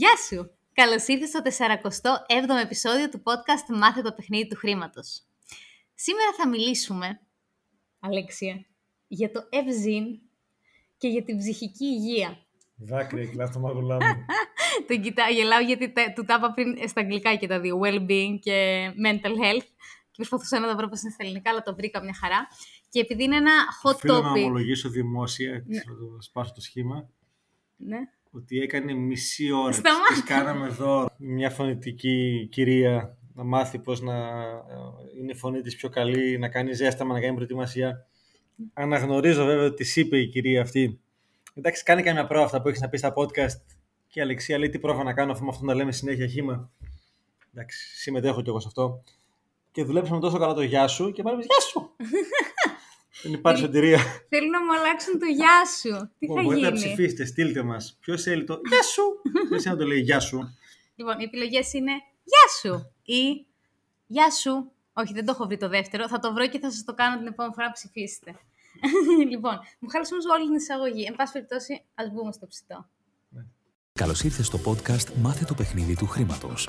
Γεια σου! Καλώς ήρθες στο 47ο επεισόδιο του podcast «Μάθε το παιχνίδι του χρήματος». Σήμερα θα μιλήσουμε, Αλέξια, για το ευζήν και για την ψυχική υγεία. Δάκρυα, κλάς το μαγουλά μου. Τον κοιτάω, γελάω γιατί τε- του τα είπα πριν στα αγγλικά και τα δύο, well-being και mental health. Και προσπαθούσα να τα βρω πώς είναι στα ελληνικά, αλλά το βρήκα μια χαρά. Και επειδή είναι ένα hot Οφείλω να topic... ομολογήσω δημόσια, να το σπάσω το σχήμα, Ναι. Ότι έκανε μισή ώρα. της- Σταμάτα. της κάναμε εδώ μια φωνητική κυρία να μάθει πώς να ε, είναι η φωνή της πιο καλή, να κάνει ζέσταμα, να κάνει προετοιμασία. Αναγνωρίζω βέβαια ότι της είπε η κυρία αυτή. Εντάξει, κάνει καμιά πρόβα αυτά που έχεις να πεις στα podcast και η Αλεξία λέει τι πρόβα να κάνω αφού με αυτό να λέμε συνέχεια χήμα. Εντάξει, συμμετέχω κι εγώ σε αυτό. Και δουλέψαμε τόσο καλά το γεια σου και πάλι γεια σου. Δεν υπάρχει σωτηρία. Θέλουν να μου αλλάξουν το γεια σου. Τι θα Μπορείτε να γίνει. ψηφίσετε, στείλτε μας. Ποιος θέλει το Γεια σου! Ποιο να το λέει Γεια σου. Λοιπόν, οι επιλογές είναι Γεια σου ή Γεια σου. Όχι, δεν το έχω βρει το δεύτερο. Θα το βρω και θα σας το κάνω την επόμενη φορά που ψηφίσετε. λοιπόν, μου χάλασε όμως όλη την εισαγωγή. Εν πάση περιπτώσει, ας μπούμε στο ψητό. Καλώς ήρθες στο podcast «Μάθε το παιχνίδι του χρήματος».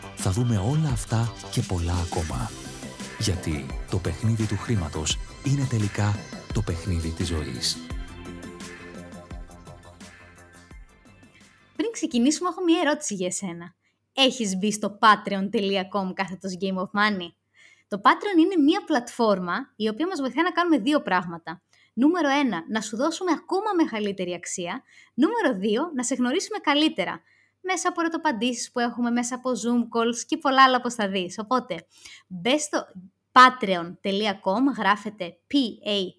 θα δούμε όλα αυτά και πολλά ακόμα. Γιατί το παιχνίδι του χρήματος είναι τελικά το παιχνίδι της ζωής. Πριν ξεκινήσουμε, έχω μία ερώτηση για εσένα. Έχεις μπει στο patreon.com κάθετος Game of Money? Το Patreon είναι μία πλατφόρμα η οποία μας βοηθάει να κάνουμε δύο πράγματα. Νούμερο 1, να σου δώσουμε ακόμα μεγαλύτερη αξία. Νούμερο 2, να σε γνωρίσουμε καλύτερα. Μέσα από ερωτοπαντήσεις που έχουμε, μέσα από Zoom calls και πολλά άλλα όπως θα δεις. Οπότε, μπες στο patreon.com, γράφεται P-A-T-R-E-O-N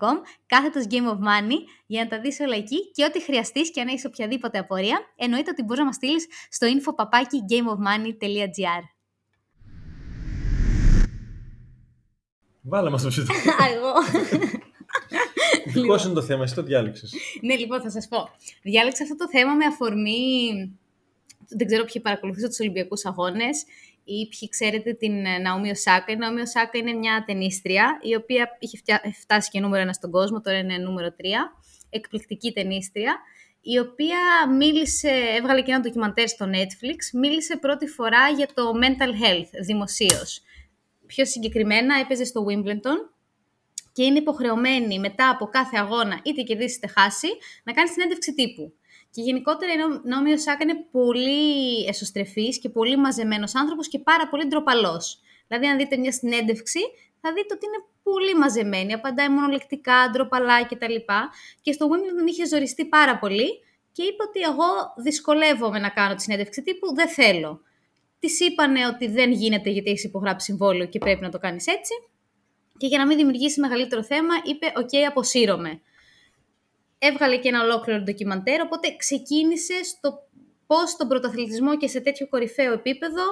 .com, κάθετος Game of Money, για να τα δεις όλα εκεί και ό,τι χρειαστείς και αν έχεις οποιαδήποτε απορία, εννοείται ότι μπορείς να μας στείλεις στο info.gameofmoney.gr Βάλε μας το ψητό. Εγώ. Δικό σου είναι το θέμα, εσύ το διάλεξες. ναι, λοιπόν, θα σας πω. Διάλεξα αυτό το θέμα με αφορμή... Δεν ξέρω ποιοι παρακολουθήσατε τους Ολυμπιακούς Αγώνες ή ποιοι ξέρετε την ε, Ναόμι Οσάκα. Η Ναόμι Οσάκα είναι μια ταινίστρια η οποία είχε φτια- φτάσει και νούμερο ένα στον κόσμο, τώρα είναι νούμερο τρία. Εκπληκτική ταινίστρια, η οποία μίλησε, έβγαλε και ένα ντοκιμαντέρ στο Netflix, μίλησε πρώτη φορά για το mental health δημοσίως. Πιο συγκεκριμένα έπαιζε στο Wimbledon και είναι υποχρεωμένη μετά από κάθε αγώνα, είτε κερδίσει είτε χάσει, να κάνει συνέντευξη τύπου. Και γενικότερα η Νο- Νόμι Οσάκα είναι πολύ εσωστρεφής και πολύ μαζεμένος άνθρωπος και πάρα πολύ ντροπαλός. Δηλαδή, αν δείτε μια συνέντευξη, θα δείτε ότι είναι πολύ μαζεμένη, απαντάει μονολεκτικά, ντροπαλά κτλ. Και στο Wimbledon είχε ζοριστεί πάρα πολύ και είπε ότι εγώ δυσκολεύομαι να κάνω τη συνέντευξη τύπου, δεν θέλω. Της είπανε ότι δεν γίνεται γιατί έχεις υπογράψει συμβόλαιο και πρέπει να το κάνεις έτσι. Και για να μην δημιουργήσει μεγαλύτερο θέμα, είπε: Οκ, αποσύρωμαι. Έβγαλε και ένα ολόκληρο ντοκιμαντέρ, οπότε ξεκίνησε στο πώς στον πρωταθλητισμό και σε τέτοιο κορυφαίο επίπεδο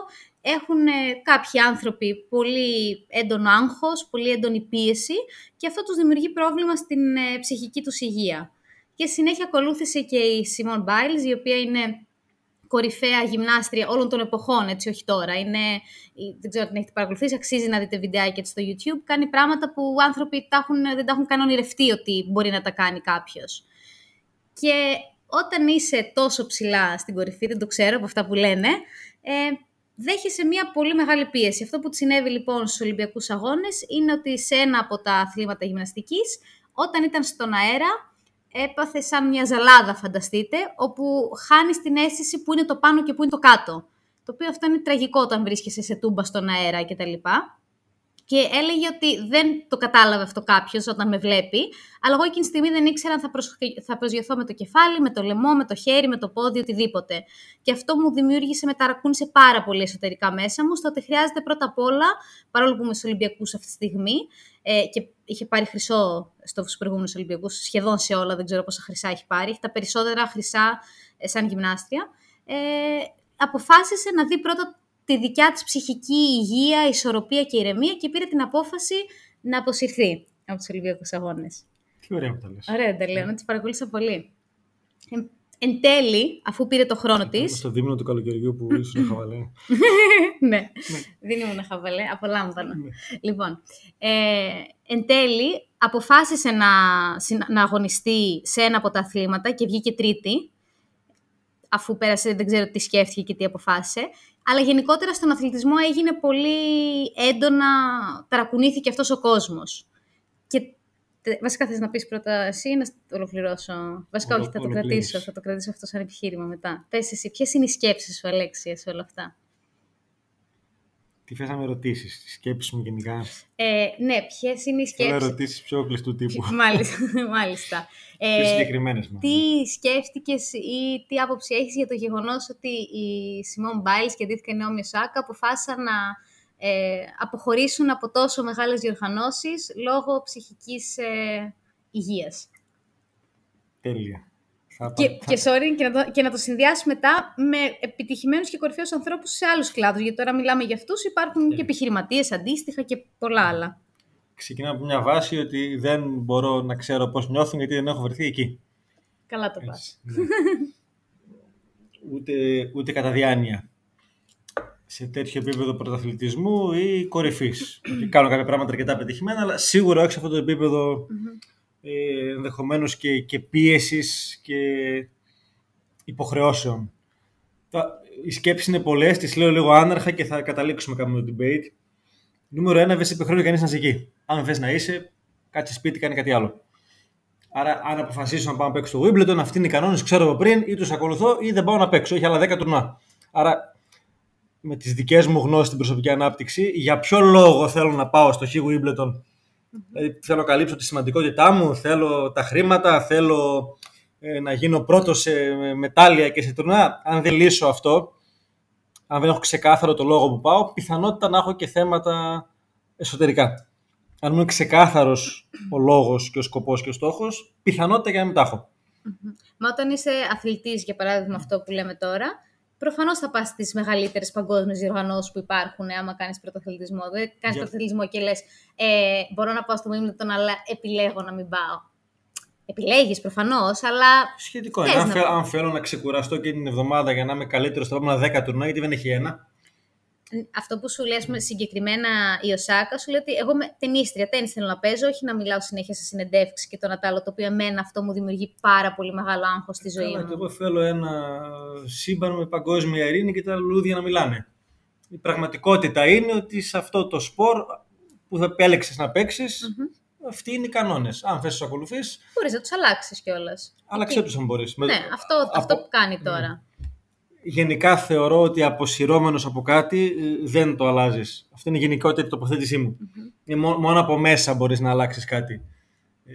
έχουν ε, κάποιοι άνθρωποι πολύ έντονο άγχος, πολύ έντονη πίεση και αυτό τους δημιουργεί πρόβλημα στην ε, ψυχική τους υγεία. Και συνέχεια ακολούθησε και η Simone Biles, η οποία είναι κορυφαία γυμνάστρια όλων των εποχών, έτσι όχι τώρα. Είναι, δεν ξέρω αν την έχετε παρακολουθήσει, αξίζει να δείτε βιντεάκια της στο YouTube. Κάνει πράγματα που άνθρωποι τα έχουν, δεν τα έχουν καν ονειρευτεί ότι μπορεί να τα κάνει κάποιος. Και όταν είσαι τόσο ψηλά στην κορυφή, δεν το ξέρω από αυτά που λένε, ε, δέχεσαι μια πολύ μεγάλη πίεση. Αυτό που τη συνέβη λοιπόν στους Ολυμπιακούς Αγώνες είναι ότι σε ένα από τα αθλήματα γυμναστικής, όταν ήταν στον αέρα, έπαθε σαν μια ζαλάδα, φανταστείτε, όπου χάνεις την αίσθηση που είναι το πάνω και που είναι το κάτω. Το οποίο αυτό είναι τραγικό όταν βρίσκεσαι σε τούμπα στον αέρα κτλ. Και έλεγε ότι δεν το κατάλαβε αυτό κάποιος όταν με βλέπει, αλλά εγώ εκείνη τη στιγμή δεν ήξερα αν θα, προσ... θα προσγειωθώ με το κεφάλι, με το λαιμό, με το χέρι, με το πόδι, οτιδήποτε. Και αυτό μου δημιούργησε, με ταρακούνησε πάρα πολύ εσωτερικά μέσα μου, στο ότι χρειάζεται πρώτα απ' όλα, παρόλο που είμαι στους Ολυμπιακούς αυτή τη στιγμή, ε, και είχε πάρει χρυσό στους προηγούμενους Ολυμπιακούς, σχεδόν σε όλα, δεν ξέρω πόσα χρυσά έχει πάρει. Έχει τα περισσότερα χρυσά ε, σαν γυμνάστρια, ε, αποφάσισε να δει πρώτα τη δικιά της ψυχική υγεία, ισορροπία και ηρεμία και πήρε την απόφαση να αποσυρθεί από τους Ολυμπιακούς Αγώνες. Τι ωραία που τα λες. Ωραία, τα λέω, να τις παρακολούθησα πολύ. Εν, εν τέλει, αφού πήρε το χρόνο της, Στο δίμηνο του καλοκαιριού που ήσουν χαβαλέ. ναι, δεν ήμουν χαβαλέ, απολάμβανα. λοιπόν, ε, εν τέλει αποφάσισε να, συνα- να αγωνιστεί σε ένα από τα αθλήματα και βγήκε τρίτη, αφού πέρασε, δεν ξέρω τι σκέφτηκε και τι αποφάσισε. Αλλά γενικότερα στον αθλητισμό έγινε πολύ έντονα, ταρακουνήθηκε αυτός ο κόσμος. Και τε- βασικά θες να πεις πρώτα εσύ ή να το ολοκληρώσω; Βασικά Ολο- όχι, θα το ολοκλήρεις. κρατήσω, θα το κρατήσω αυτό σαν επιχείρημα μετά. Πες εσύ, ποιες είναι οι σκέψεις σου Αλέξια σε όλα αυτά; Τι θες να με ρωτήσεις, τις σκέψεις μου γενικά; Ε, ναι, ποιες είναι οι Θέλω σκέψει. ερωτήσεις πιο κλειστού τύπου. μάλιστα. μάλιστα. Πιο Ε, συγκεκριμένες μάλλον. τι σκέφτηκες ή τι άποψη έχεις για το γεγονός ότι η Σιμών Μπάιλς και αντίθετα η Νόμι Σάκα αποφάσισαν να ε, αποχωρήσουν από τόσο μεγάλες διοργανώσεις λόγω ψυχικής ε, υγείας; Τέλεια. Θα, Και, θα- και, sorry, και, να το, και να το συνδυάσει μετά με επιτυχημένους και κορυφαίους ανθρώπους σε άλλους κλάδους. Γιατί τώρα μιλάμε για αυτούς, υπάρχουν και επιχειρηματίες αντίστοιχα και πολλά άλλα. Ξεκινάω από μια βάση ότι δεν μπορώ να ξέρω πώς νιώθουν γιατί δεν έχω βρεθεί εκεί. Καλά το πας. Έτσι, ναι. ούτε, ούτε κατά διάνοια. Σε τέτοιο επίπεδο πρωταθλητισμού ή κορυφής. κάνω κάποια πράγματα αρκετά πετυχημένα, αλλά σίγουρα όχι σε αυτό το επίπεδο ε, ενδεχομένως και, και πίεσης και υποχρεώσεων. Τα- Οι σκέψεις είναι πολλές, τις λέω λίγο άναρχα και θα καταλήξουμε κάπου το debate. Νούμερο ένα, δεν σε υποχρεώνει κανείς να είσαι εκεί. Αν θε να είσαι, κάτσε σπίτι, κάνει κάτι άλλο. Άρα, αν αποφασίσω να πάω να παίξω στο Wimbledon, αυτοί είναι οι κανόνες, ξέρω από πριν, ή τους ακολουθώ, ή δεν πάω να παίξω. Έχει άλλα 10 τουρνά. Άρα, με τις δικές μου γνώσεις στην προσωπική ανάπτυξη, για ποιο λόγο θέλω να πάω στο Χίγου Wimbledon. Δηλαδή, θέλω να καλύψω τη σημαντικότητά μου, θέλω τα χρήματα, θέλω ε, να γίνω πρώτος σε μετάλλια και σε τουρνά. Αν δεν λύσω αυτό, αν δεν έχω ξεκάθαρο το λόγο που πάω, πιθανότητα να έχω και θέματα εσωτερικά. Αν μου είναι ξεκάθαρος ο λόγος και ο σκοπός και ο στόχος, πιθανότητα για να μην τα έχω. Μα όταν είσαι αθλητής, για παράδειγμα αυτό που λέμε τώρα, προφανώς θα πας στις μεγαλύτερες παγκόσμιες διοργανώσεις που υπάρχουν, άμα κάνεις πρωταθλητισμό. Δεν κάνεις Για- πρωταθλητισμό και λες: ε, Μπορώ να πάω στο Wimbledon, αλλά επιλέγω να μην πάω. Επιλέγεις προφανώς, αλλά Σχετικό Θες είναι. Αν, να θε- πάω. αν θέλω να ξεκουραστώ και την εβδομάδα για να είμαι καλύτερος στα επόμενα 10 τουρνά, γιατί δεν έχει ένα. Αυτό που σου λέει, ας πούμε, συγκεκριμένα η Οσάκα, σου λέει ότι εγώ είμαι ταινίστρια, τέννις θέλω να παίζω, όχι να μιλάω συνέχεια σε συνεντεύξεις και το να τ' άλλο, το οποίο εμένα αυτό μου δημιουργεί πάρα πολύ μεγάλο άγχος στη ζωή Καλά, μου. και εγώ θέλω ένα σύμπαν με παγκόσμια ειρήνη και τα λουλούδια να μιλάνε. Η πραγματικότητα είναι ότι σε αυτό το σπορ που θα επέλεξε να παίξεις, αυτοί είναι οι κανόνες. Αν θες, τους ακολουθείς, Μπορείς να τους αλλάξεις κιόλας. άλλαξε τους αν μπορείς. Ναι, αυτό, αυτό που κάνει τώρα. Γενικά θεωρώ ότι αποσυρώμενος από κάτι ε, δεν το αλλάζεις. Αυτή είναι η γενικότερη τοποθέτησή μου. Είναι μο- μόνο από μέσα μπορείς να αλλάξεις κάτι. Ε,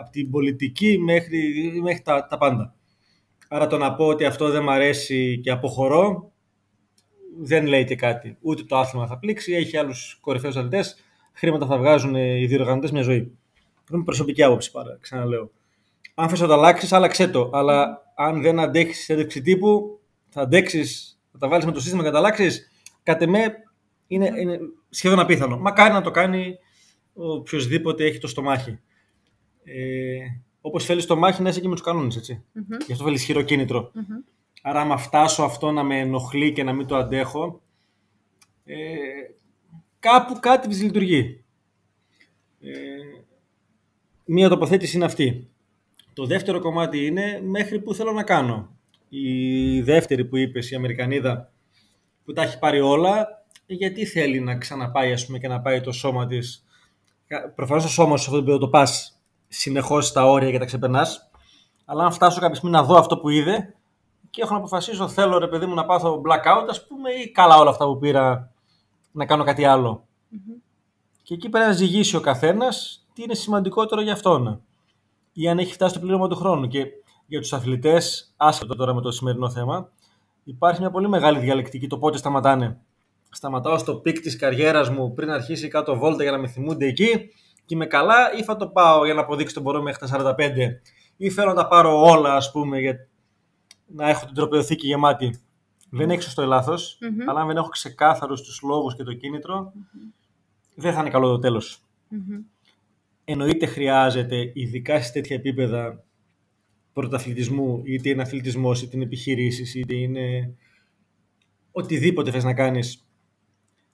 από την πολιτική μέχρι, μέχρι τα, τα πάντα. Άρα το να πω ότι αυτό δεν μ' αρέσει και αποχωρώ δεν λέει και κάτι. Ούτε το άθλημα θα πλήξει, έχει άλλους κορυφαίους αθλητές, χρήματα θα βγάζουν ε, οι διοργανωτές μια ζωή. Είναι προσωπική άποψη πάρα, ξαναλέω. Αν θες να το αλλάξεις, άλλαξέ το. Αλλά αν δεν αντέχεις συνέντευξη τύπου, θα αντέξεις, θα τα βάλεις με το σύστημα και θα τα αλλάξεις, κατ' εμέ είναι, είναι σχεδόν απίθανο. Μακάρι να το κάνει οποιοδήποτε έχει το στομάχι. Ε, όπως θέλεις το μάχη να είσαι και με τους κανόνες, έτσι. Γι' αυτό θέλεις ισχυρό κίνητρο. Άρα, άμα φτάσω αυτό να με ενοχλεί και να μην το αντέχω, ε, κάπου κάτι της λειτουργεί. Ε, μία τοποθέτηση είναι αυτή. Το δεύτερο κομμάτι είναι μέχρι που θέλω να κάνω. Η δεύτερη που είπες, η Αμερικανίδα, που τα έχει πάρει όλα, γιατί θέλει να ξαναπάει ας πούμε, και να πάει το σώμα της; Προφανώς το σώμα σου σε αυτό το επίπεδο το πας συνεχώς στα όρια και τα ξεπερνάς. Αλλά αν φτάσω κάποια στιγμή να δω αυτό που είδε και έχω να αποφασίσω θέλω ρε παιδί μου να πάθω blackout ας πούμε ή καλά όλα αυτά που πήρα να κάνω κάτι άλλο. Και εκεί πρέπει να ζυγίσει ο καθένας τι είναι σημαντικότερο για αυτόν ή αν έχει φτάσει στο πλήρωμα του χρόνου. Και για τους αθλητές, άσχετο τώρα με το σημερινό θέμα, υπάρχει μια πολύ μεγάλη διαλεκτική το πότε σταματάνε. Σταματάω στο peak της καριέρας μου πριν αρχίσει κάτω βόλτα για να με θυμούνται εκεί και είμαι καλά ή θα το πάω για να αποδείξω ότι μπορώ μέχρι τα 45 ή θέλω να τα πάρω όλα ας πούμε για... να έχω την τροπεοθήκη γεμάτη. Δεν έχει σωστό ή λάθος, Μμμ. αλλά αν δεν έχω ξεκάθαρους τους λόγους και το κίνητρο, δεν θα είναι καλό το τέλος. Μμμ. Εννοείται χρειάζεται, ειδικά σε τέτοια επίπεδα πρωταθλητισμού, είτε είναι αθλητισμός, είτε είναι επιχειρήσεις, είτε είναι οτιδήποτε θες να κάνεις,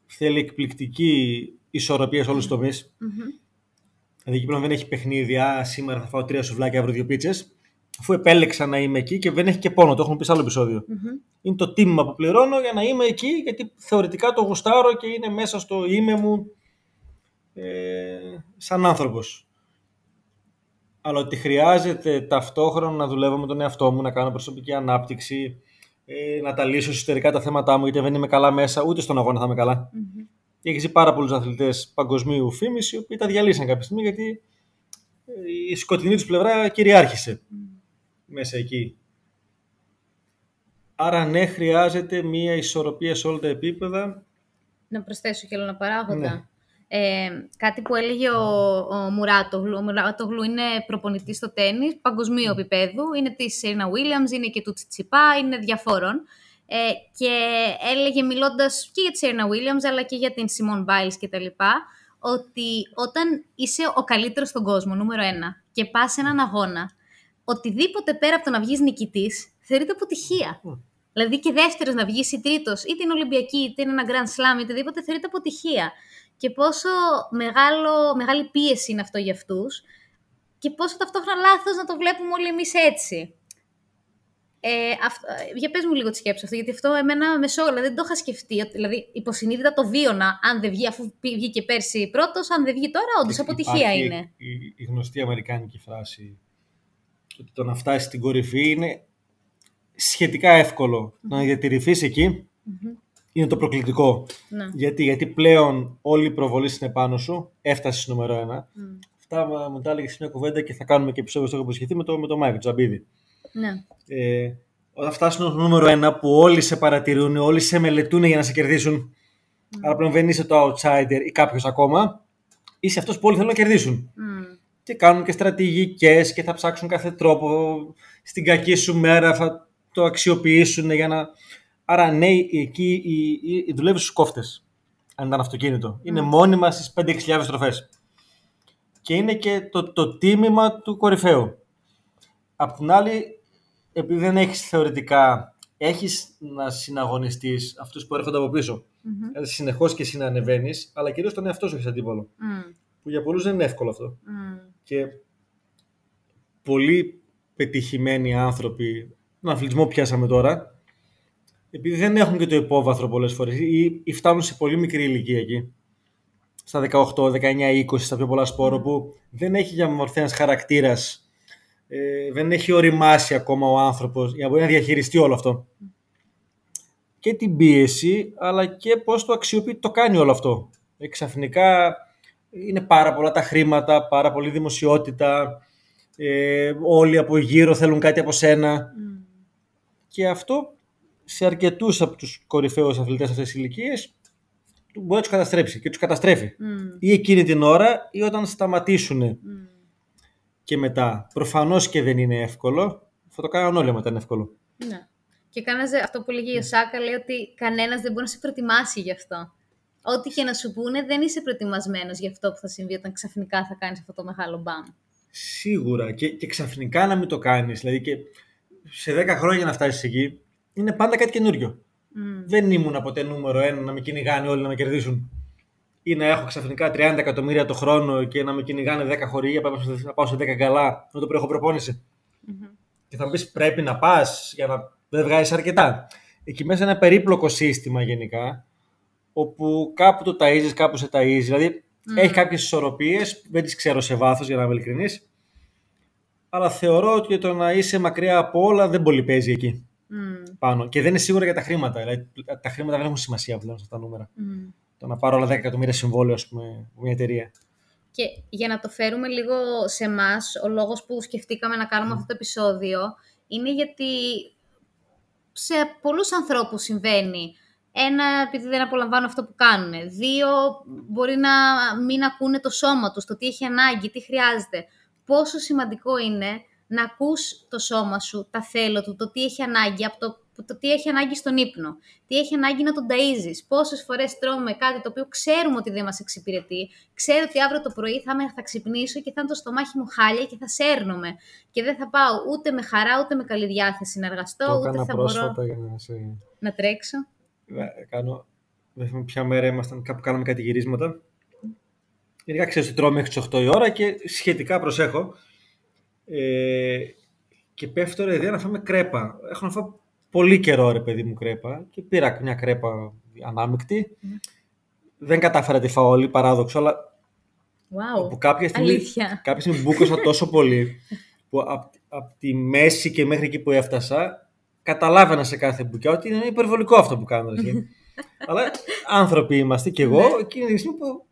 θέλει εκπληκτική ισορροπία σε όλους τους τομείς. Μμμ. Δηλαδή εκεί πλέον δεν έχει παιχνίδι, α, σήμερα θα φάω τρία σουβλάκια, αύριο δύο πίτσες, αφού επέλεξα να είμαι εκεί και δεν έχει και πόνο, το έχουμε πει σε άλλο επεισόδιο. Μμμ. Είναι το τίμημα που πληρώνω για να είμαι εκεί, γιατί θεωρητικά το γουστάρω και είναι μέσα στο είμαι μου ε, σαν άνθρωπος. Αλλά ότι χρειάζεται ταυτόχρονα να δουλεύω με τον εαυτό μου, να κάνω προσωπική ανάπτυξη, ε, να τα λύσω εσωτερικά τα θέματα μου, γιατί δεν είμαι καλά μέσα, ούτε στον αγώνα θα είμαι καλά. Μμμ. Και έχει δει πάρα πολλούς αθλητές παγκοσμίου φήμης, οι οποίοι τα διαλύσαν κάποια στιγμή γιατί ε, η σκοτεινή τους πλευρά κυριάρχησε μέσα εκεί. Άρα ναι, χρειάζεται μία ισορροπία σε όλα τα επίπεδα. Να προσθέσω και άλλο ένα παράγοντα. Ναι. Ε, κάτι που έλεγε ο, ο Μουράτογλου. Ο Μουράτογλου είναι προπονητής στο τέννις, παγκοσμίου επίπεδου. Είναι της Σέρινα Williams, είναι και του Τσιτσιπά, είναι διαφόρων. Ε, και έλεγε μιλώντας και για τη Σέρινα Williams, αλλά και για την Simone Biles και τα λοιπά, ότι όταν είσαι ο καλύτερος στον κόσμο, νούμερο ένα, και πας σε έναν αγώνα, οτιδήποτε πέρα από το να βγεις νικητής, θεωρείται αποτυχία. Μμ. Δηλαδή και δεύτερος να βγεις ή τρίτος, είτε είναι Ολυμπιακή, είτε είναι ένα Grand Slam, είτε οτιδήποτε, θεωρείται αποτυχία. Και πόσο μεγάλο, μεγάλη πίεση είναι αυτό για αυτούς, και πόσο ταυτόχρονα λάθος να το βλέπουμε όλοι εμείς έτσι. Ε, αυτό, για πες μου λίγο τη σκέψη αυτό, γιατί αυτό εμένα με σώλα, δεν το είχα σκεφτεί. ότι- Δηλαδή, υποσυνείδητα το βίωνα, αν δεν βγει, αφού πη- βγήκε πέρσι πρώτος, αν δεν βγει τώρα, όντως αποτυχία Υπάρχει είναι. Η, η γνωστή αμερικάνικη φράση ότι το να φτάσεις στην κορυφή είναι σχετικά εύκολο. Το Να διατηρηθείς εκεί Μμμ. Είναι το προκλητικό. Ναι. Γιατί, γιατί πλέον όλη η προβολή είναι πάνω σου, έφτασε νούμερο ένα. Μμ. Αυτά μου- μου τα έλεγε σε μια κουβέντα και θα κάνουμε και επεισόδιο στο έχω υποσχεθεί με το, με το Μάικ Τζαμπίδη. Ναι. Ε, όταν φτάσουν στο νούμερο ένα που όλοι σε παρατηρούν, όλοι σε μελετούν για να σε κερδίσουν, αλλά πλέον δεν είσαι το outsider ή κάποιος ακόμα, είσαι αυτός που όλοι θέλουν να κερδίσουν. Μμ. Και κάνουν και στρατηγικές και θα ψάξουν κάθε τρόπο στην κακή σου μέρα θα το αξιοποιήσουν για να... Άρα ναι, εκεί η, η, η δουλεύεις στους κόφτες, αν ήταν αυτοκίνητο. Είναι μόνιμα στις 5-6 στροφές. Και είναι και το, το τίμημα του κορυφαίου. Απ' την άλλη, επειδή δεν έχεις θεωρητικά, έχεις να συναγωνιστείς αυτούς που έρχονται από πίσω. Μμμ. Δηλαδή, συνεχώς και εσύ να ανεβαίνεις, αλλά κυρίως τον εαυτό σου έχεις αντίπολο. Μμ. Που για πολλούς δεν είναι εύκολο αυτό Μμ. και πολύ πετυχημένοι άνθρωποι, τον αθλητισμό που πιάσαμε τώρα, επειδή δεν έχουν και το υπόβαθρο πολλές φορές ή, ή φτάνουν σε πολύ μικρή ηλικία εκεί, στα 18, 19, 20, στα πιο πολλά σπόρο που δεν έχει για μορφή ένας χαρακτήρας, ε, δεν έχει οριμάσει ακόμα ο άνθρωπος για να μπορεί να διαχειριστεί όλο αυτό. Και την πίεση, αλλά και πώς το αξιοποιεί, το κάνει όλο αυτό. Ε, ξαφνικά είναι πάρα πολλά τα χρήματα, πάρα πολλή δημοσιότητα, ε, όλοι από γύρω θέλουν κάτι από σένα Μμ. και αυτό σε αρκετούς από τους κορυφαίους αθλητές αυτές τις ηλικίες μπορεί να τους καταστρέψει και τους καταστρέφει. Μμ. Ή εκείνη την ώρα ή όταν σταματήσουν Μμ. και μετά. Προφανώς και δεν είναι εύκολο, θα το κάνουν όλοι μετά είναι εύκολο. Ναι. Και κανένας, δεν- αυτό που λέγει ο Σάκα λέει ότι κανένας δεν μπορεί να σε προετοιμάσει γι' αυτό. Ό,τι και να σου πούνε, δεν είσαι προετοιμασμένος γι' αυτό που θα συμβεί όταν ξαφνικά θα κάνεις αυτό το μεγάλο μπαμ. Σίγουρα και, και ξαφνικά να μην το κάνεις. Δηλαδή και σε 10 χρόνια να φτάσεις εκεί είναι πάντα κάτι καινούριο. Μμ. Δεν ήμουν ποτέ νούμερο ένα να με κυνηγάνε όλοι να με κερδίσουν. Ή να έχω ξαφνικά 30 εκατομμύρια το χρόνο και να με κυνηγάνε 10 χωριά, να πάω σε 10 καλά, με το που έχω προπόνηση. Μμμ. Και θα μου πεις πρέπει να πας για να δεν βγάζεις αρκετά. Εκεί μέσα είναι ένα περίπλοκο σύστημα γενικά, όπου κάπου το ταΐζεις, κάπου σε ταΐζεις. Δηλαδή έχει κάποιες ισορροπίες, δεν τις ξέρω σε βάθος για να είμαι ειλικρινής. Αλλά θεωρώ ότι το να είσαι μακριά από όλα δεν πολύ παίζει εκεί Μμ. Πάνω. Και δεν είναι σίγουρα για τα χρήματα. Δηλαδή, τα χρήματα δεν έχουν σημασία πλέον σε αυτά τα νούμερα. Μμ. Το να πάρω όλα 10 εκατομμύρια συμβόλαιο, ας πούμε, από μια εταιρεία. Και για να το φέρουμε λίγο σε εμάς, ο λόγος που σκεφτήκαμε να κάνουμε αυτό το επεισόδιο είναι γιατί σε πολλούς ανθρώπους συμβαίνει. Ένα, επειδή δεν απολαμβάνουν αυτό που κάνουν. Δύο, μπορεί να μην ακούνε το σώμα τους, το τι έχει ανάγκη, τι χρειάζεται. Πόσο σημαντικό είναι να ακούς το σώμα σου, τα θέλω του, το τι έχει ανάγκη, από το, το τι έχει ανάγκη στον ύπνο, τι έχει ανάγκη να τον ταΐζεις, πόσες φορές τρώμε κάτι το οποίο ξέρουμε ότι δεν μας εξυπηρετεί, ξέρω ότι αύριο το πρωί θα, με, θα ξυπνήσω και θα είναι το στομάχι μου χάλια και θα σέρνομαι και δεν θα πάω ούτε με χαρά ούτε με καλή διάθεση να εργαστώ, Το ούτε έκανα θα πρόσφατα μπορώ για να σε... να τρέξω. Ε, Κάνω... Δεν θυμάμαι ποια μέρα ήμασταν, κάπου κάναμε κάτι γυρίσματα. Γενικά ξέρεις ότι τρώω μέχρι τις 8 η ώρα και σχετικά προσέχω. Ε, και πέφτω ρε ιδέα να φάμε κρέπα. Έχω να φάω πολύ καιρό ρε παιδί μου κρέπα και πήρα μια κρέπα ανάμεικτη. Δεν κατάφερα να τη φάω όλη, παράδοξο, αλλά Wow. που κάποια στιγμή, Αλήθεια. κάποια στιγμή μπούκωσα τόσο πολύ που από απ τη μέση και μέχρι εκεί που έφτασα καταλάβαινα σε κάθε μπουκιά ότι είναι υπερβολικό αυτό που κάνω. εσύ. Αλλά άνθρωποι είμαστε και εγώ Ναι. εκείνη τη στιγμή που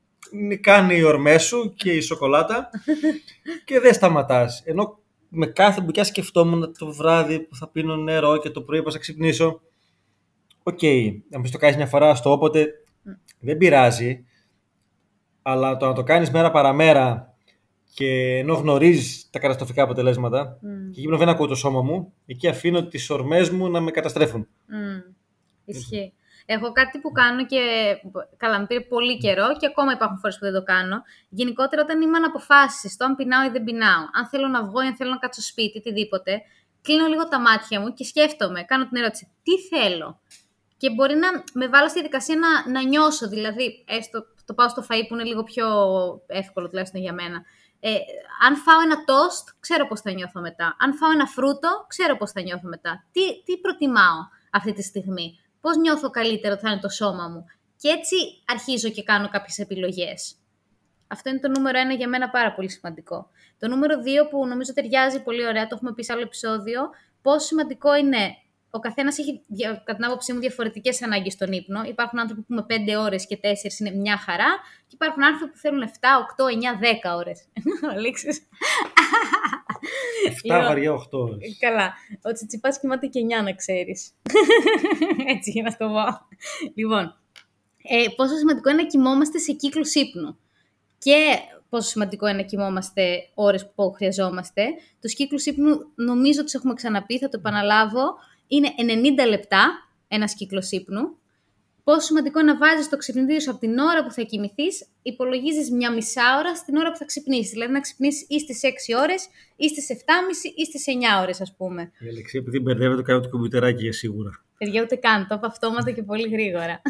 κάνει οι ορμές σου και η σοκολάτα και δεν σταματάς. Ενώ με κάθε μπουκιά σκεφτόμουν το βράδυ που θα πίνω νερό και το πρωί που θα ξυπνήσω. Οκ, να μου το κάνεις μια φορά στο όποτε δεν πειράζει, αλλά το να το κάνεις μέρα παρά μέρα και ενώ γνωρίζεις τα καταστροφικά αποτελέσματα Μμ. και εκεί που δεν ακούω το σώμα μου, εκεί αφήνω τις ορμές μου να με καταστρέφουν. Μμ. Ισχύει. Έχω κάτι που κάνω και καλά, μου πήρε πολύ καιρό και ακόμα υπάρχουν φορές που δεν το κάνω. Γενικότερα, όταν είμαι αναποφάσιστη, το αν πεινάω ή δεν πεινάω, αν θέλω να βγω ή αν θέλω να κάτσω σπίτι, οτιδήποτε, κλείνω λίγο τα μάτια μου και σκέφτομαι, κάνω την ερώτηση, τι θέλω; Και μπορεί να με βάλω στη διαδικασία να, να νιώσω, δηλαδή, έστω το πάω στο φαΐ που είναι λίγο πιο εύκολο τουλάχιστον για μένα. Ε, αν φάω ένα τόστ, ξέρω πώς θα νιώθω μετά. Αν φάω ένα φρούτο, ξέρω πώς θα νιώθω μετά. Τι, τι προτιμάω αυτή τη στιγμή; Πώς νιώθω καλύτερο ότι θα είναι το σώμα μου; Και έτσι αρχίζω και κάνω κάποιες επιλογές. Αυτό είναι το νούμερο ένα για μένα πάρα πολύ σημαντικό. Το νούμερο δύο που νομίζω ταιριάζει πολύ ωραία, το έχουμε πει σε άλλο επεισόδιο, πόσο σημαντικό είναι ο καθένας έχει, δια- κατά την άποψή μου, διαφορετικές ανάγκες στον ύπνο. Υπάρχουν άνθρωποι που με 5 ώρες και 4 είναι μια χαρά, και υπάρχουν άνθρωποι που θέλουν 7, 8, 9, 10 ώρες. Αλήξεις. 7 Λοιπόν, βαριά 8 ώρες. Καλά. Ο Τσιτσιπάς κοιμάται και 9, να ξέρεις. Έτσι, για να το πω. Λοιπόν, ε, πόσο σημαντικό είναι να κοιμόμαστε σε κύκλους ύπνου. Και πόσο σημαντικό είναι να κοιμόμαστε ώρες που χρειαζόμαστε. Τους κύκλους ύπνου νομίζω ότι τους έχουμε ξαναπεί, θα το επαναλάβω. Είναι 90 λεπτά ένας κύκλος ύπνου. Πόσο σημαντικό είναι να βάζεις το ξυπνητήρι σου από την ώρα που θα κοιμηθείς, υπολογίζεις μια μισά ώρα στην ώρα που θα ξυπνήσεις. Δηλαδή να ξυπνήσεις ή στις 6 ώρες, ή στις 7.30 ή στις 9 ώρες ας πούμε. Η Αλεξία, επειδή μπερδεύεται, κάνω το κομπιουτεράκι για σίγουρα. Παιδιά, ούτε καν. Το είπα αυτόματα και πολύ γρήγορα.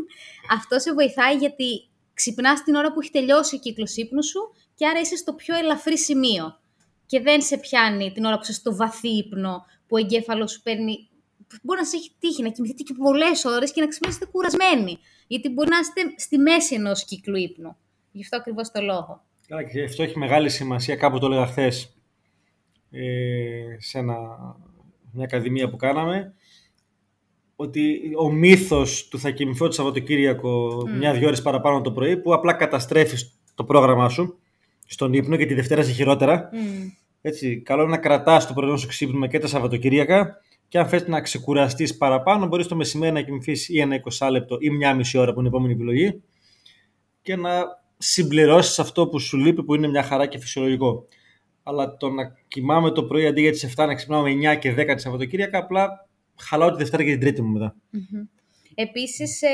Αυτό σε βοηθάει γιατί ξυπνάς την ώρα που έχει τελειώσει ο κύκλος ύπνου σου και άρα είσαι στο πιο ελαφρύ σημείο. Και δεν σε πιάνει την ώρα που είσαι στο βαθύ ύπνο, που ο εγκέφαλος σου παίρνει. Μπορεί να σε έχει τύχει να κοιμηθείτε και πολλές ώρες και να ξυπνήσετε κουρασμένοι. Γιατί μπορεί να είστε στη μέση ενός κύκλου ύπνου. Γι' αυτό ακριβώς το λόγο. Καλά, και αυτό έχει μεγάλη σημασία. Κάπου το έλεγα χθες ε, σε ένα, μια ακαδημία που κάναμε. Ότι ο μύθος του θα κοιμηθώ το Σαββατοκύριακο μια-δυο ώρες παραπάνω το πρωί που απλά καταστρέφεις το πρόγραμμά σου στον ύπνο και τη Δευτέρα σε χειρότερα. Έτσι, καλό είναι να κρατάς το πρωινό σου ξύπνημα και τα Σαββατοκύριακα και αν θες να ξεκουραστείς παραπάνω μπορείς το μεσημέρι να κοιμηθείς ή ένα 20 λεπτό ή μια μισή ώρα που είναι η επόμενη επιλογή και να συμπληρώσεις αυτό που σου λείπει που είναι μια χαρά και φυσιολογικό. Αλλά το να κοιμάμαι το πρωί αντί για τις 7 να ξυπνάω με 9 και 10 τη Σαββατοκύριακα απλά χαλάω τη Δευτέρα και την Τρίτη μου μετά. Επίσης, ε,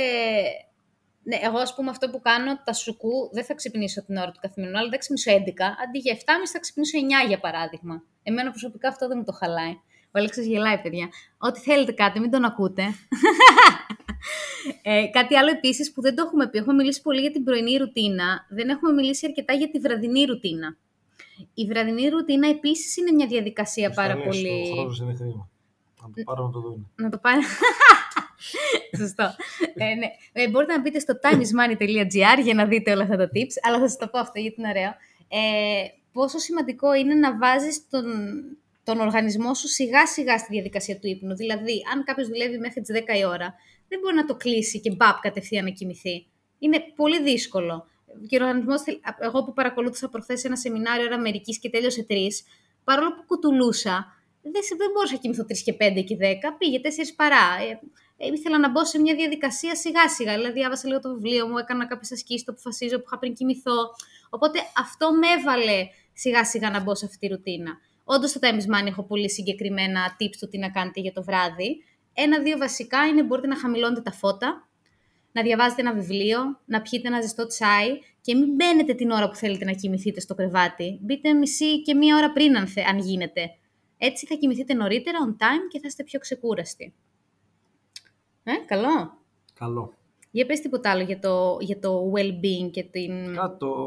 ναι, εγώ ας πούμε αυτό που κάνω, τα σουκού, δεν θα ξυπνήσω την ώρα του καθημερινού, αλλά δεν θα ξυπνήσω 11. Αντί για 7,5 θα ξυπνήσω 9 για παράδειγμα. Εμένα προσωπικά αυτό δεν μου το χαλάει. Ο Αλέξης γελάει, παιδιά. Ό,τι θέλετε κάτι, μην τον ακούτε. ε, κάτι άλλο επίσης που δεν το έχουμε πει, έχουμε μιλήσει πολύ για την πρωινή ρουτίνα, δεν έχουμε μιλήσει αρκετά για τη βραδινή ρουτίνα. Η βραδινή ρουτίνα επίσης είναι μια διαδικασία πάρα Στο λες, πολύ... Το χρόνος είναι χρήμα. Να το πάρω να το δουν. Να το πάρει. Σωστό. ε, ναι. ε, μπορείτε να μπείτε στο timesmoney.gr για να δείτε όλα αυτά τα tips, αλλά θα σας το πω αυτό γιατί είναι ωραίο. Ε, πόσο σημαντικό είναι να βάζεις τον, τον οργανισμό σου σιγά σιγά στη διαδικασία του ύπνου. Δηλαδή, αν κάποιος δουλεύει μέχρι τις 10 η ώρα, δεν μπορεί να το κλείσει και μπαπ κατευθείαν να κοιμηθεί. Είναι πολύ δύσκολο. Και ο οργανισμός, θέλ- εγώ που παρακολούθησα προχθές ένα σεμινάριο ώρα Αμερικής και τέλειωσε 3, παρόλο που κουτουλούσα, δεν, σε- δεν μπορούσα να κοιμηθώ 3 και 5 και 10, πήγε 4 παρά. Ε, ε, ήθελα να μπω σε μια διαδικασία σιγά σιγά. Δηλαδή, διάβασα λίγο το βιβλίο μου, έκανα κάποιες ασκήσεις, το αποφασίζω που είχα πριν κοιμηθώ. Οπότε αυτό με έβαλε σιγά σιγά να μπω σε αυτή τη ρουτίνα. Όντως στο Time is Money έχω πολύ συγκεκριμένα tips του τι να κάνετε για το βράδυ. Ένα-δύο βασικά είναι μπορείτε να χαμηλώνετε τα φώτα, να διαβάζετε ένα βιβλίο, να πιείτε ένα ζεστό τσάι και μην μπαίνετε την ώρα που θέλετε να κοιμηθείτε στο κρεβάτι. Μπείτε μισή και μία ώρα πριν αν, θε, αν γίνεται. Έτσι θα κοιμηθείτε νωρίτερα, on time και θα είστε πιο ξεκούραστοι. Ε, καλό. Καλό. Για πες τίποτα άλλο για το, για το well-being και την... Α, το,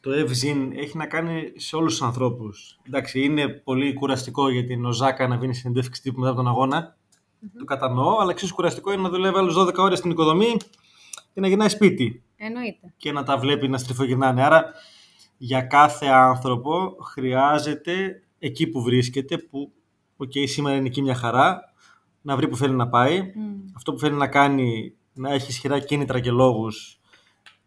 το Evzin έχει να κάνει σε όλους τους ανθρώπους. Εντάξει, είναι πολύ κουραστικό για την Οζάκα να βγαίνει συνεντεύξη τύπου μετά από τον αγώνα. Το κατανοώ, αλλά εξίσου κουραστικό είναι να δουλεύει άλλος 12 ώρες στην οικοδομή και να γυρνάει σπίτι. Εννοείται. Και να τα βλέπει να στριφογυρνάνε. Άρα για κάθε άνθρωπο χρειάζεται εκεί που βρίσκεται, που οκ, σήμερα είναι εκεί μια χαρά, να βρει που θέλει να πάει. Αυτό που θέλει να κάνει, να έχει ισχυρά κίνητρα και λόγους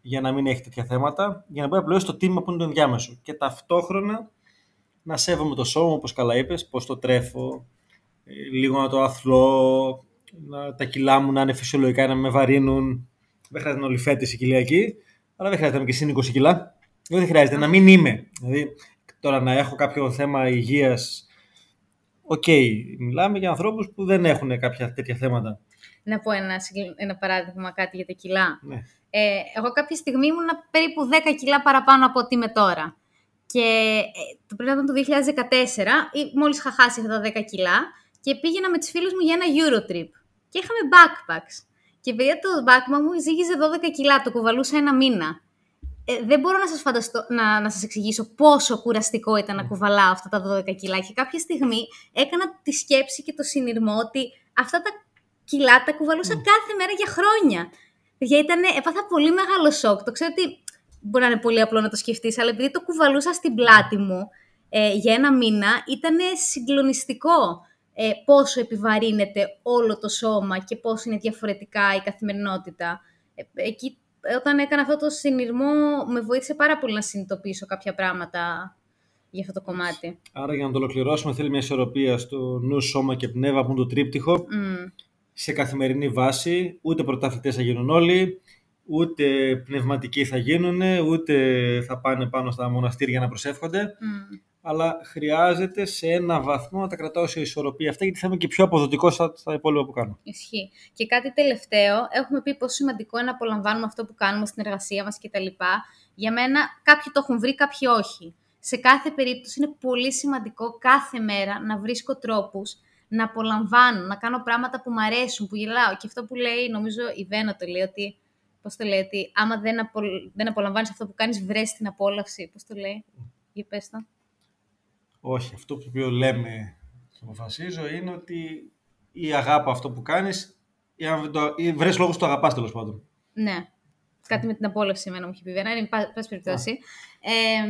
για να μην έχει τέτοια θέματα, για να μπορεί να πληρώσει το τίμημα που είναι το ενδιάμεσο. Και ταυτόχρονα να σέβομαι το σώμα, όπως καλά είπες, πώς το τρέφω, ε, λίγο να το αθλώ, να, τα κιλά μου να είναι φυσιολογικά, να με βαρύνουν. Δεν χρειάζεται να είναι όλοι ηλικιακοί, αλλά δεν χρειάζεται να είμαι και συν 20 κιλά. Δεν χρειάζεται να μην είμαι. Δηλαδή, τώρα να έχω κάποιο θέμα υγείας, OK, okay, μιλάμε για ανθρώπους που δεν έχουν κάποια τέτοια θέματα. Να πω ένα, ένα παράδειγμα κάτι για τα κιλά. Ναι. Ε, εγώ κάποια στιγμή ήμουν περίπου 10 κιλά παραπάνω από ό,τι είμαι τώρα. Και ε, το πριν ήταν το 2014, μόλις είχα χάσει αυτά τα 10 κιλά και πήγαινα με τις φίλους μου για ένα Eurotrip. Και είχαμε backpacks. Και παιδιά το backpack μου ζύγιζε 12 κιλά, το κουβαλούσα ένα μήνα. Ε, δεν μπορώ να σας, φανταστώ, να, να σας εξηγήσω πόσο κουραστικό ήταν να κουβαλάω αυτά τα 12 κιλά. Και κάποια στιγμή έκανα τη σκέψη και το συνειρμό ότι αυτά τα κιλά τα κουβαλούσα κάθε μέρα για χρόνια. Γιατί ήταν, έπαθα πολύ μεγάλο σοκ. Το ξέρω ότι μπορεί να είναι πολύ απλό να το σκεφτείς, αλλά επειδή το κουβαλούσα στην πλάτη μου ε, για ένα μήνα, ήταν συγκλονιστικό ε, πόσο επιβαρύνεται όλο το σώμα και πόσο είναι διαφορετικά η καθημερινότητα. Ε, εκεί, όταν έκανα αυτό το συνειρμό, με βοήθησε πάρα πολύ να συνειδητοποιήσω κάποια πράγματα για αυτό το κομμάτι. Άρα για να το ολοκληρώσουμε θέλει μια ισορροπία στο νου, σώμα και πνεύμα που είναι το τρίπτυχο. Σε καθημερινή βάση, ούτε πρωταθλητές θα γίνουν όλοι, ούτε πνευματικοί θα γίνουν, ούτε θα πάνε πάνω στα μοναστήρια να προσεύχονται αλλά χρειάζεται σε ένα βαθμό να τα κρατάω σε ισορροπία αυτά, γιατί θα είμαι και πιο αποδοτικός στα, στα υπόλοιπα που κάνω. Ισχύει. Και κάτι τελευταίο, έχουμε πει πόσο σημαντικό είναι να απολαμβάνουμε αυτό που κάνουμε στην εργασία μας κτλ. Για μένα, κάποιοι το έχουν βρει, κάποιοι όχι. Σε κάθε περίπτωση είναι πολύ σημαντικό κάθε μέρα να βρίσκω τρόπους να απολαμβάνω, να κάνω πράγματα που μου αρέσουν, που γελάω. Και αυτό που λέει, νομίζω η Βένα το λέει, ότι Πώς το λέει, ότι άμα δεν, απολ... δεν απολαμβάνεις αυτό που κάνεις, βρες την απόλαυση. Πώς το λέει, για πες το. Όχι, αυτό που οποίο λέμε και αποφασίζω είναι ότι ή αγάπη αυτό που κάνεις ή, το, ή βρες λόγους το αγαπάς τέλος πάντων. Ναι. Κάτι με την απόλαυση εμένα μου έχει πει. Δεν είναι πάση περιπτώσει. Ε,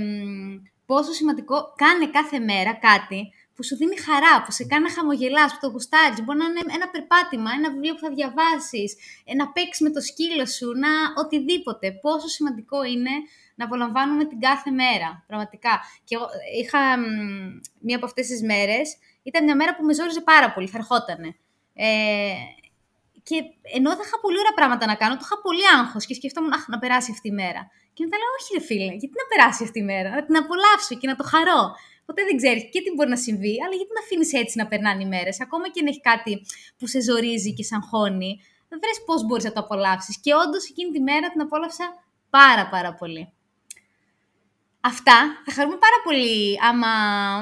πόσο σημαντικό κάνε κάθε μέρα κάτι που σου δίνει χαρά, που σε κάνει να χαμογελάς, που το γουστάρεις. Μπορεί να είναι ένα περπάτημα, ένα βιβλίο που θα διαβάσεις, ε, να παίξεις με το σκύλο σου, να οτιδήποτε. Πόσο σημαντικό είναι να απολαμβάνουμε την κάθε μέρα, πραγματικά. Και εγώ είχα μία από αυτές τις μέρες, ήταν μια μέρα που με ζόριζε πάρα πολύ, θα ερχότανε. Ε, και ενώ θα είχα πολύ ωραία πράγματα να κάνω, το είχα πολύ άγχος και σκεφτόμουν αχ, να περάσει αυτή η μέρα. Και μετά λέω, Όχι, ρε φίλε, γιατί να περάσει αυτή η μέρα, να την απολαύσω και να το χαρώ. Ποτέ δεν ξέρεις και τι μπορεί να συμβεί, αλλά γιατί να αφήνεις έτσι να περνάνε οι μέρες, ακόμα και αν έχει κάτι που σε ζορίζει και σαν χώνει. Βρες πώς μπορείς να το απολαύσεις. Και όντως εκείνη τη μέρα την απόλαυσα πάρα πάρα πολύ. Αυτά. Θα χαρούμε πάρα πολύ άμα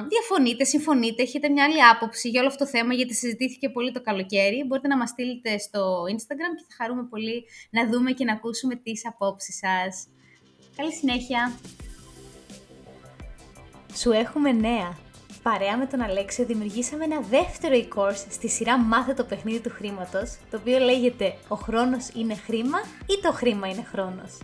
διαφωνείτε, συμφωνείτε, έχετε μια άλλη άποψη για όλο αυτό το θέμα, γιατί συζητήθηκε πολύ το καλοκαίρι. Μπορείτε να μας στείλετε στο Instagram και θα χαρούμε πολύ να δούμε και να ακούσουμε τις απόψεις σας. Καλή συνέχεια! Σου έχουμε νέα! Παρέα με τον Αλέξιο δημιουργήσαμε ένα δεύτερο e-course στη σειρά Μάθε το παιχνίδι του χρήματος, το οποίο λέγεται «Ο χρόνος είναι χρήμα» ή «Το χρήμα είναι χρόνος».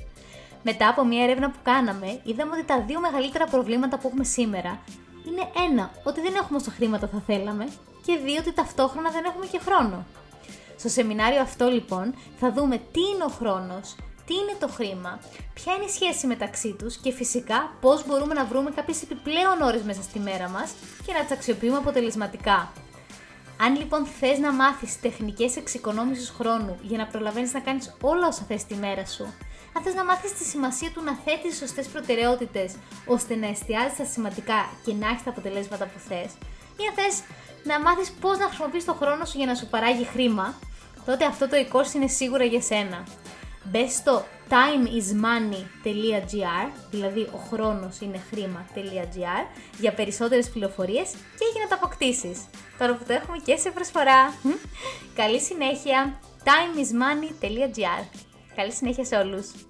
Μετά από μια έρευνα που κάναμε, είδαμε ότι τα δύο μεγαλύτερα προβλήματα που έχουμε σήμερα είναι ένα, ότι δεν έχουμε όσο χρήματα θα θέλαμε και δύο, ότι ταυτόχρονα δεν έχουμε και χρόνο. Στο σεμινάριο αυτό λοιπόν θα δούμε τι είναι ο χρόνος, τι είναι το χρήμα, ποια είναι η σχέση μεταξύ τους και φυσικά πώς μπορούμε να βρούμε κάποιες επιπλέον ώρες μέσα στη μέρα μας και να τις αξιοποιούμε αποτελεσματικά. Αν λοιπόν θες να μάθεις τεχνικές εξοικονόμησης χρόνου για να προλαβαίνεις να κάνεις όλα όσα θες τη μέρα σου, Αν θες να μάθεις τη σημασία του να θέτεις σωστές προτεραιότητες ώστε να εστιάζεις στα σημαντικά και να έχεις τα αποτελέσματα που θες, ή αν θες να μάθεις πώς να χρησιμοποιείς το χρόνο σου για να σου παράγει χρήμα, τότε αυτό το e-course είναι σίγουρα για σένα. Μπες στο timeismoney.gr, δηλαδή ο χρόνος είναι χρήμα.gr, για περισσότερες πληροφορίες και για να τα αποκτήσεις. Τώρα που το έχουμε και σε προσφορά. Καλή συνέχεια! timeismoney.gr Καλή συνέχεια σε όλους!